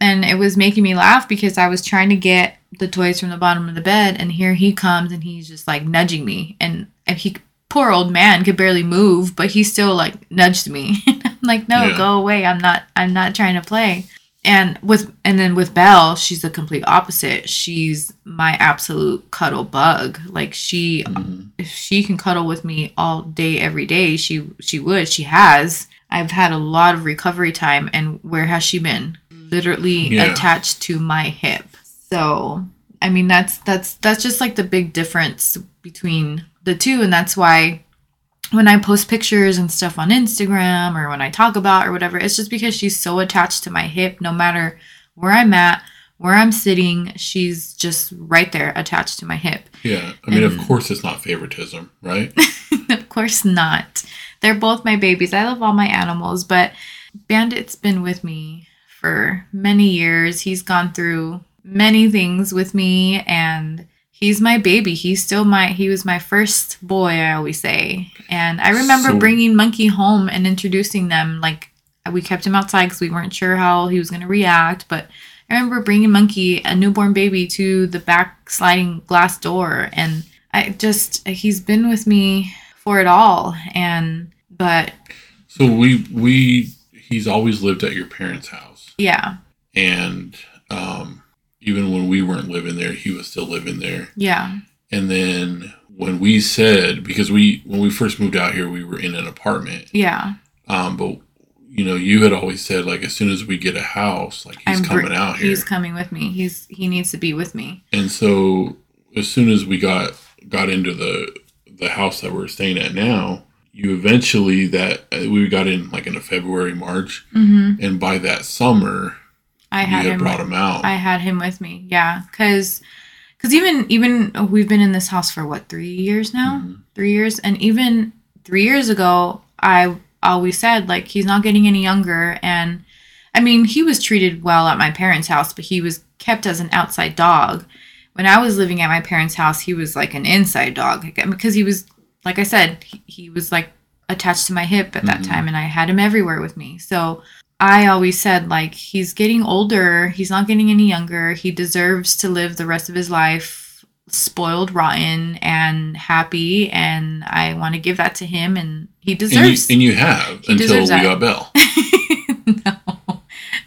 And it was making me laugh because I was trying to get the toys from the bottom of the bed, and here he comes and he's just like nudging me. And, and he, poor old man, could barely move, but he still like nudged me. I'm like, no, Yeah. go away. I'm not, I'm not trying to play and with and then with Belle, she's the complete opposite. She's my absolute cuddle bug. Like she Mhm. if she can cuddle with me all day every day, she she would. She has. I've had a lot of recovery time and where has she been? Literally Yeah. attached to my hip. So, I mean that's that's that's just like the big difference between the two and that's why when I post pictures and stuff on Instagram or when I talk about or whatever, it's just because she's so attached to my hip no matter where I'm at, where I'm sitting, she's just right there attached to my hip. Yeah. I mean, of course, it's not favoritism, right? of course not. They're both my babies. I love all my animals, but Bandit's been with me for many years. He's gone through many things with me and he's my baby. He's still my he was my first boy, I always say. And I remember So- bringing Monkey home and introducing them like we kept him outside cuz we weren't sure how he was going to react, but I remember bringing Monkey, a newborn baby, to the back sliding glass door, and I just he's been with me for it all. And but So we we he's always lived at your parents' house, yeah, and um, even when we weren't living there, he was still living there. yeah, And then when we said because we when we first moved out here, we were in an apartment. yeah. Um, but you know, you had always said like as soon as we get a house, like he's I'm br- coming out here. He's coming with me. He's he needs to be with me. And so as soon as we got got into the the house that we're staying at now, you eventually that we got in like in a February March, hmm and by that summer I had him. brought with- him out. I had him with me. Yeah, because because even even we've been in this house for what three years now. Mhm. Three years, and even three years ago, I always said like he's not getting any younger, and I mean he was treated well at my parents' house, but he was kept as an outside dog. When I was living at my parents' house, he was like an inside dog because he was, like I said, he, he was like attached to my hip at that Mhm. time, and I had him everywhere with me. So I always said like he's getting older, he's not getting any younger. He deserves to live the rest of his life spoiled, rotten, and happy, and I want to give that to him, and he and, you, deserves. and you have until we deserves that. got Belle. no,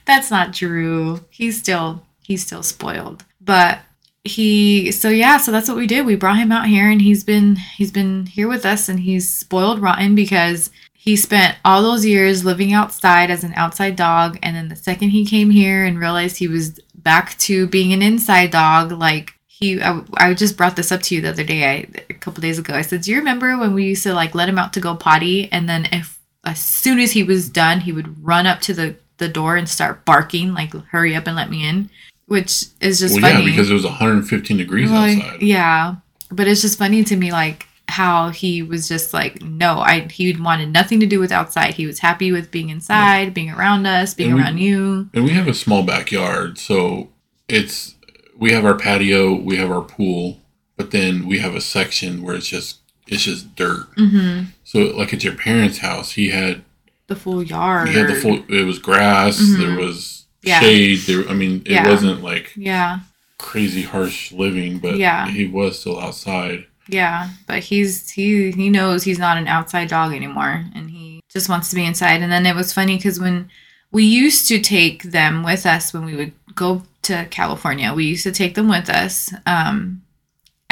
that's not true. He's still he's still spoiled. But he so yeah, so that's what we did. We brought him out here and he's been he's been here with us and he's spoiled rotten because he spent all those years living outside as an outside dog and then the second he came here and realized he was back to being an inside dog like he I, I just brought this up to you the other day I, a couple days ago. I said do you remember when we used to like let him out to go potty and then if as soon as he was done he would run up to the the door and start barking like hurry up and let me in? Which is just well, funny. yeah, because it was 115 degrees Well, outside. yeah but it's just funny to me like how he was just like no i he wanted nothing to do with outside he was happy with being inside being around us being And we- around you And we have a small backyard, so it's we have our patio, we have our pool, but then we have a section where it's just it's just dirt. hmm So like at your parents' house, he had the full yard he had the full it was grass, Mhm. there was Yeah. shade, there I mean it Yeah. wasn't like yeah crazy harsh living, but Yeah. he was still outside. Yeah, but he's he he knows he's not an outside dog anymore, and he just wants to be inside. And then it was funny because when we used to take them with us when we would go to California, we used to take them with us. Um,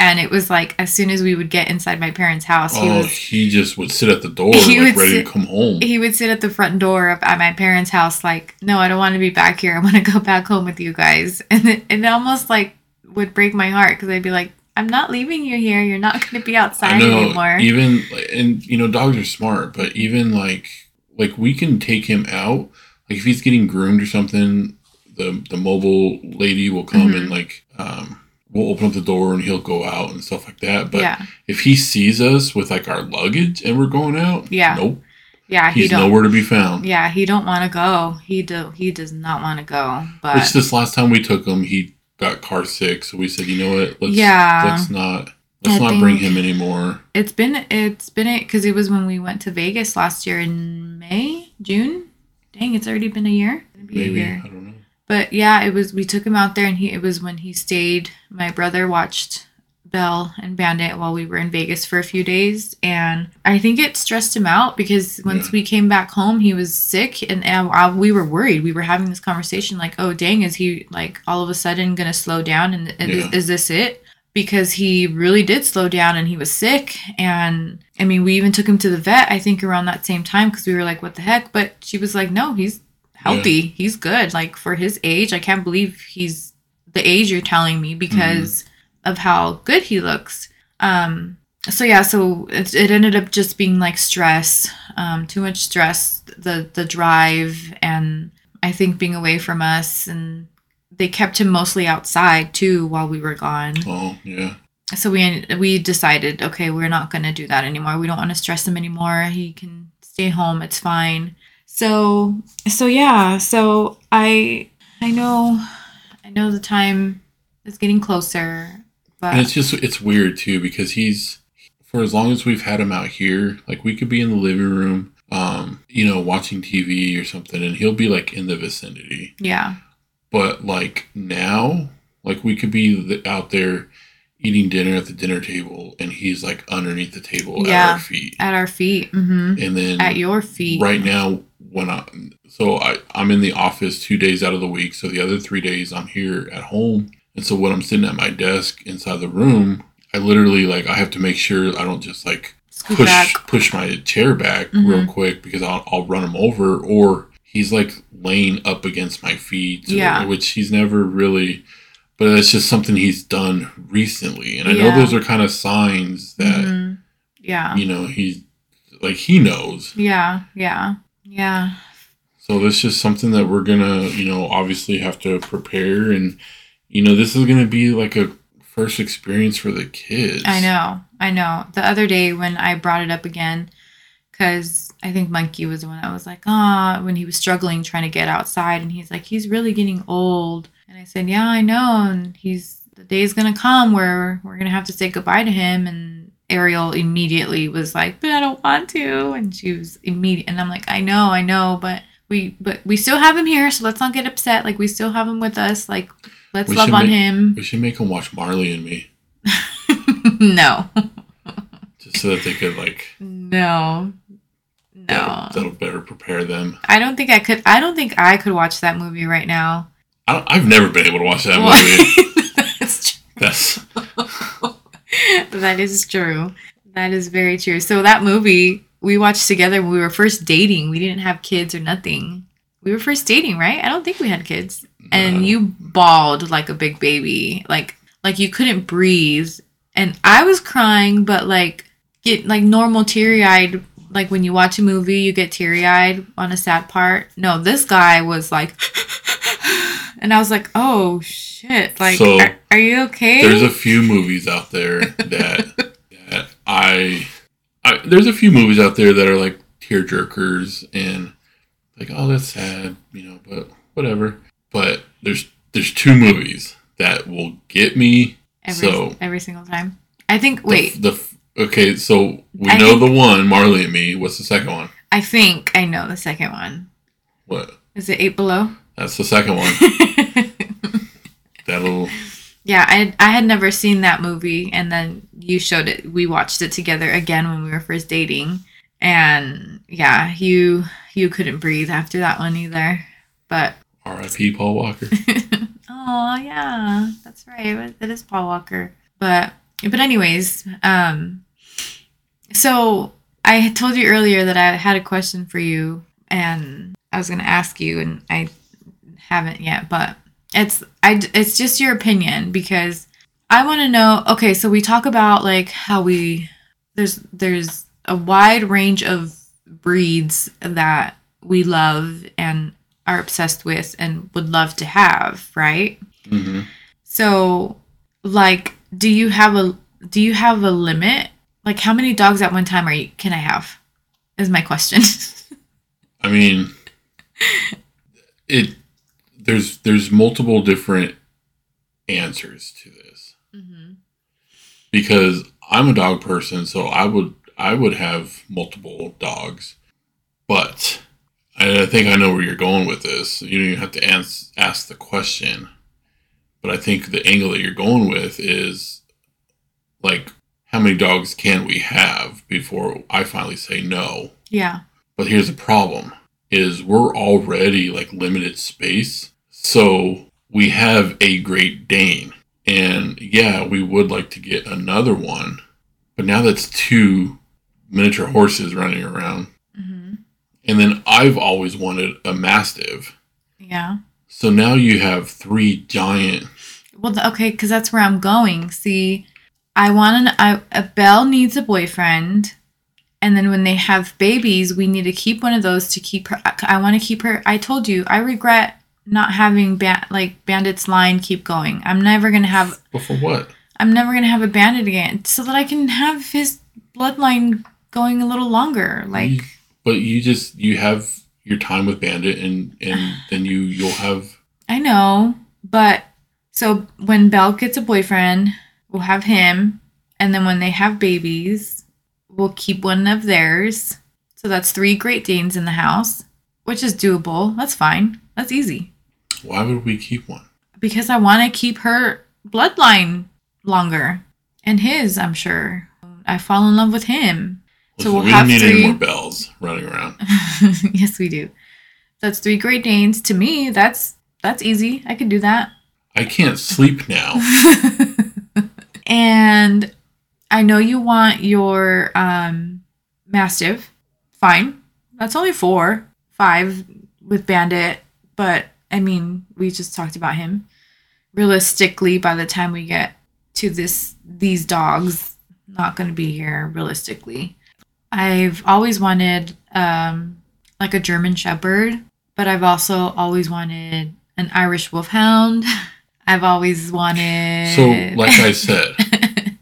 and it was like as soon as we would get inside my parents' house, he oh, was he just would sit at the door He like would ready sit- to come home. he would sit at the front door of at my parents' house, like, no, I don't want to be back here. I want to go back home with you guys. And it, it almost like would break my heart because I'd be like, I'm not leaving you here. You're not going to be outside I know. anymore. Even and you know, dogs are smart, but even like like we can take him out. Like if he's getting groomed or something, the the mobile lady will come Mhm. and like um we'll open up the door and he'll go out and stuff like that. But yeah, if he sees us with like our luggage and we're going out, Yeah. nope, yeah, he he's nowhere to be found. Yeah, he don't want to go. He do. He does not want to go. But Which this last time we took him, he got car sick, so we said, you know what, let's Yeah. let's not let's I not bring him anymore. it's been it's been it because it was when we went to Vegas last year in May, June. Dang, it's already been a year. Gonna a Maybe year. I don't know. But yeah, it was. We took him out there, and he. It was when he stayed. My brother watched Belle and Bandit while we were in Vegas for a few days, and I think it stressed him out because once Yeah. we came back home, he was sick, and, and I- we were worried. We were having this conversation, like, "Oh, dang, is he like all of a sudden gonna slow down? And Yeah. is this it?" because he really did slow down and he was sick. And I mean, we even took him to the vet, I think, around that same time because we were like, what the heck? But she was like, no, he's healthy. He's good. Like for his age, I can't believe he's the age you're telling me hmm. because of how good he looks. Um, so yeah, so it, it ended up just being like stress, um, too much stress, the the drive, and I think being away from us, and they kept him mostly outside too while we were gone. Oh, yeah. So we we decided, okay, we're not gonna do that anymore. We don't want to stress him anymore. He can stay home. It's fine. So so yeah. So I I know I know the time is getting closer, but And it's just it's weird too because he's for as long as we've had him out here, like we could be in the living room, um, you know, watching TV or something, and he'll be like in the vicinity. yeah, But like now, like we could be out there eating dinner at the dinner table, and he's like underneath the table at our feet, at our feet, hmm and then at your feet. right now when I so I I'm in the office two days out of the week, so the other three days I'm here at home, and so when I'm sitting at my desk inside the room, I literally like I have to make sure I don't just like Scoot push back. push my chair back Mhm. real quick because I'll I'll run him over or he's like laying up against my feet, Yeah. which he's never really. But it's just something he's done recently, and I Yeah. know those are kind of signs that Mhm. Yeah, you know he's like he knows. yeah, yeah, yeah. So this is something that we're gonna, you know, obviously have to prepare, and you know, this is gonna be like a first experience for the kids. I know, I know. The other day when I brought it up again, because I think Monkey was the one that was like, ah, when he was struggling trying to get outside, and he's like, he's really getting old. And I said, yeah, I know, and he's the day's gonna come where we're gonna have to say goodbye to him. And Ariel immediately was like, but I don't want to, and she was immediate, and I'm like, I know, I know, but. We, but we still have him here, so let's not get upset. Like we still have him with us. Like let's We love on make- him. We should make him watch Marley and Me, no, just so that they could like. no, no. That'll, that'll better prepare them. I don't think I could. I don't think I could watch that movie right now. I I've never been able to watch that movie. That's true. That's that is true. That is very true. So that movie we watched together when we were first dating. We didn't have kids or nothing. We were first dating, right? I don't think we had kids. And you bawled like a big baby, like like you couldn't breathe. And I was crying, but like get like normal teary eyed. Like when you watch a movie, you get teary eyed on a sad part. No, this guy was like, and I was like, oh shit! Like, So, are, are you okay? there's a few movies out there that that I, I there's a few movies out there that are like tear jerkers and like oh that's sad you know but whatever but there's there's two movies that will get me every, so every single time. I think. Wait, the, okay so we I know the one Marley and Me what's the second one I think I know the second one. what Is it Eight Below? that's the second one that'll yeah, I I had never seen that movie, and then you showed it. We watched it together again when we were first dating, and yeah, you you couldn't breathe after that one either. But R.I.P. Paul Walker oh yeah, that's right. It is Paul Walker. But but anyways, um, so I told you earlier that I had a question for you, and I was going to ask you, and I haven't yet. But it's I it's just your opinion because I want to know. Okay, so we talk about like how we there's there's a wide range of breeds that we love and are obsessed with and would love to have, right? hmm So, like, do you have a do you have a limit? Like, how many dogs at one time are you can I have? Is my question. I mean, it there's there's multiple different answers to this mm-hmm. because I'm a dog person, so I would I would have multiple dogs, but I think I know where you're going with this. You don't even have to ask ask the question, but I think the angle that you're going with is like how many dogs can we have before I finally say no. Yeah. But here's the problem is we're already like limited space. So we have a Great Dane And yeah, we would like to get another one, but now that's two miniature horses running around. hmm And then I've always wanted a mastiff. Yeah. So now you have three giant. Well, okay, because that's where I'm going. See, I want an I, a Belle needs a boyfriend, and then when they have babies, we need to keep one of those to keep her. I want to keep her. I told you, I regret not having ba- like Bandit's line keep going. I'm never gonna have. But for what? I'm never gonna have a Bandit again, so that I can have his bloodline going a little longer. Like. You- but you just you have your time with Bandit, and and then you you'll have I know, but so when Belle gets a boyfriend, we'll have him, and then when they have babies, we'll keep one of theirs. So that's three Great Danes in the house, which is doable. That's fine. That's easy why would we keep one? because I want to keep her bloodline longer and his. I'm sure I fall in love with him. So Listen, we'll we have don't need three. any more bells running around. yes, we do. That's three Great Danes. To me, that's that's easy. I can do that. I can't sleep now. and I know you want your um, Mastiff. Fine. That's only four, five with Bandit. But I mean, we just talked about him. Realistically, by the time we get to this, these dogs, not going to be here. Realistically, I've always wanted um, like a German Shepherd, but I've also always wanted an Irish Wolfhound. I've always wanted. So, like I said,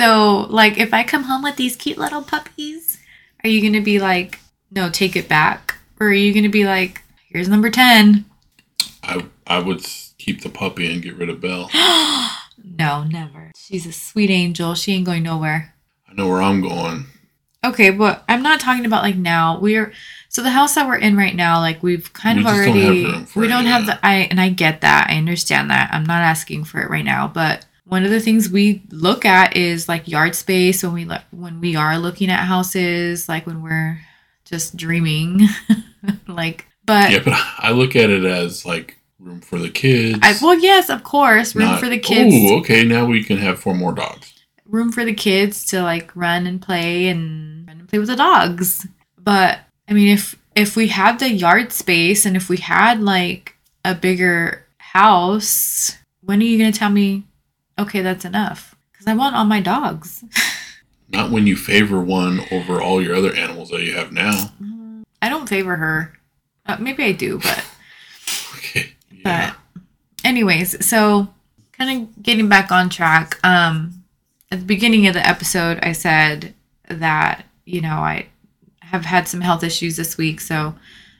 So, like, if I come home with these cute little puppies, are you going to be like, no, take it back? Or are you going to be like, here's number 10? I I would keep the puppy and get rid of Belle. no, never. She's a sweet angel. She ain't going nowhere. I know where I'm going. Okay, but I'm not talking about like now. We're so the house that we're in right now, like we've kind We of don't already for we don't have the I and I get that. I understand that. I'm not asking for it right now, but one of the things we look at is like yard space when we look when we are looking at houses, like when we're just dreaming. like but Yeah, but I look at it as like room for the kids. I well yes, of course, room not, for the kids. Oh, okay. Now we can have four more dogs. room for the kids to like run and play and run and play with the dogs. But I mean, if if we had the yard space and if we had like a bigger house, when are you gonna tell me, okay, that's enough? Because I want all my dogs. Not when you favor one over all your other animals that you have now. I don't favor her. Uh, maybe I do, but Okay. Yeah. But anyways, so kind of getting back on track. Um at the beginning of the episode I said that, you know, I have had some health issues this week, so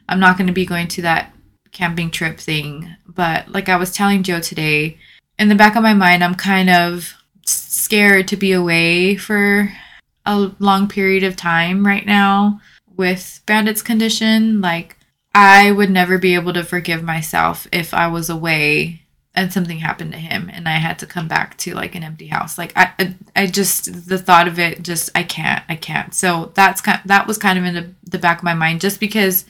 I'm not going to be going to that camping trip thing. But like I was telling Joe today, in the back of my mind I'm kind of scared to be away for a long period of time right now with Bandit's condition. Like I would never be able to forgive myself if I was away and something happened to him and I had to come back to like an empty house. Like I, I, just the thought of it, just I can't, I can't. So that's kind, that was kind of in the, the back of my mind, just because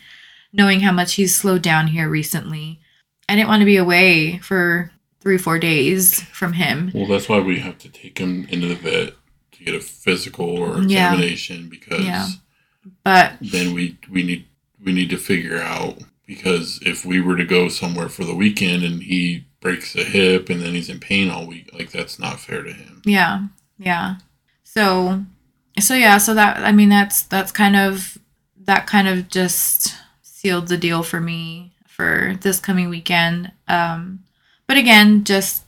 knowing how much he's slowed down here recently, I didn't want to be away for three, four days from him. Well, that's why we have to take him into the vet to get a physical or Yeah. examination because Yeah. But then we we need we need to figure out because if we were to go somewhere for the weekend and he breaks a hip and then he's in pain all week, like that's not fair to him. Yeah. Yeah. So so yeah, so that I mean that's that's kind of that kind of just sealed the deal for me for this coming weekend. Um but again, just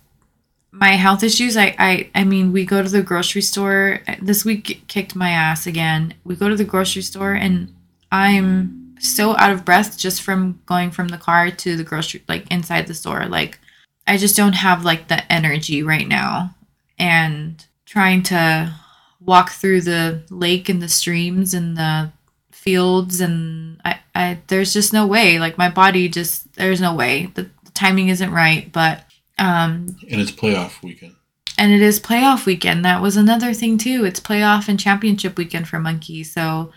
my health issues I I I mean, we go to the grocery store this week kicked my ass again. We go to the grocery store and I'm so out of breath just from going from the car to the grocery like inside the store. Like I just don't have like the energy right now. And trying to walk through the lake and the streams and the fields and I, I there's just no way. Like my body just there's no way. The, the timing isn't right but um And it's playoff weekend. and it is playoff weekend. That was another thing too. It's playoff and championship weekend for monkey so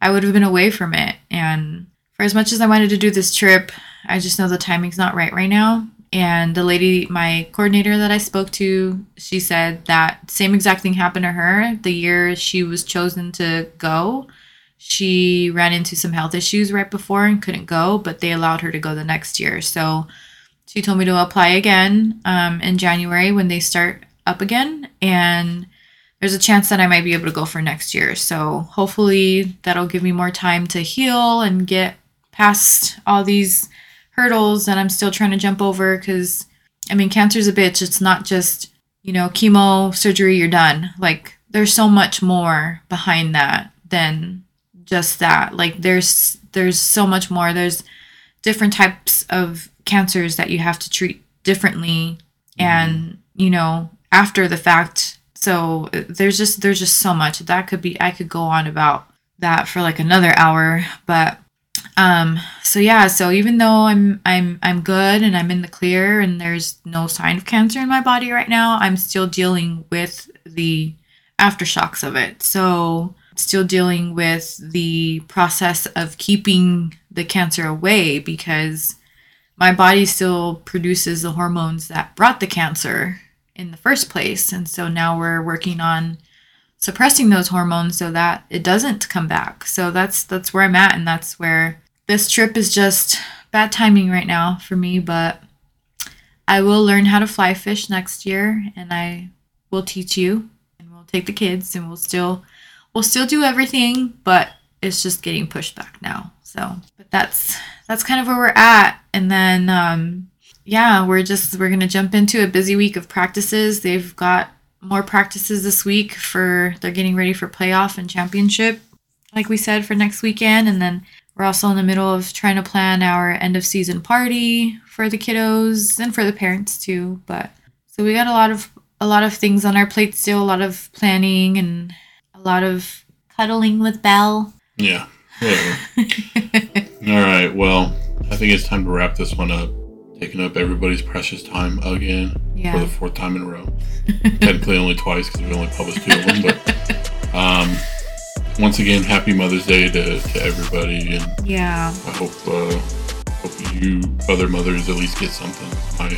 i would have been away from it and for as much as i wanted to do this trip i just know the timing's not right right now and the lady, my coordinator that I spoke to, she said that same exact thing happened to her the year she was chosen to go. She ran into some health issues right before and couldn't go, but they allowed her to go the next year. So she told me to apply again um, in January when they start up again. And there's a chance that I might be able to go for next year. So hopefully that'll give me more time to heal and get past all these hurdles that I'm still trying to jump over because I mean cancer's a bitch. It's not just, you know, chemo, surgery, you're done. Like there's so much more behind that than just that. Like there's there's so much more. There's different types of cancers that you have to treat differently mm-hmm. and, you know, after the fact. So there's just there's just so much. That could be I could go on about that for like another hour, but um so yeah so even though i'm i'm i'm good and i'm in the clear and there's no sign of cancer in my body right now i'm still dealing with the aftershocks of it so still dealing with the process of keeping the cancer away because my body still produces the hormones that brought the cancer in the first place and so now we're working on suppressing those hormones so that it doesn't come back. So that's that's where I'm at and that's where this trip is just bad timing right now for me, but I will learn how to fly fish next year and I will teach you and we'll take the kids and we'll still we'll still do everything, but it's just getting pushed back now. So, but that's that's kind of where we're at and then um yeah, we're just we're to jump into a busy week of practices. They've got more practices this week for they're getting ready for playoff and championship like we said for next weekend and then we're also in the middle of trying to plan our end of season party for the kiddos and for the parents too but so we got a lot of a lot of things on our plate still a lot of planning and a lot of cuddling with belle Yeah. All right. Well, I think it's time to wrap this one up. Taking up everybody's precious time again Yeah. for the fourth time in a row. Technically, only twice because we only published two of them. But um, once again, happy Mother's Day to, to everybody, and yeah I hope uh, hope you other mothers at least get something. My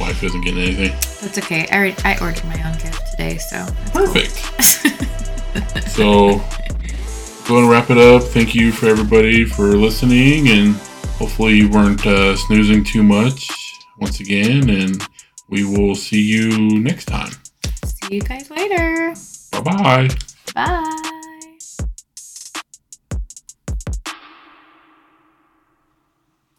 wife isn't getting anything. that's okay i, already, I ordered my own gift today so that's cool. Perfect. So, going to wrap it up. Thank you for everybody for listening, and hopefully you weren't uh, snoozing too much once again. And we will see you next time. see you guys later Bye bye. bye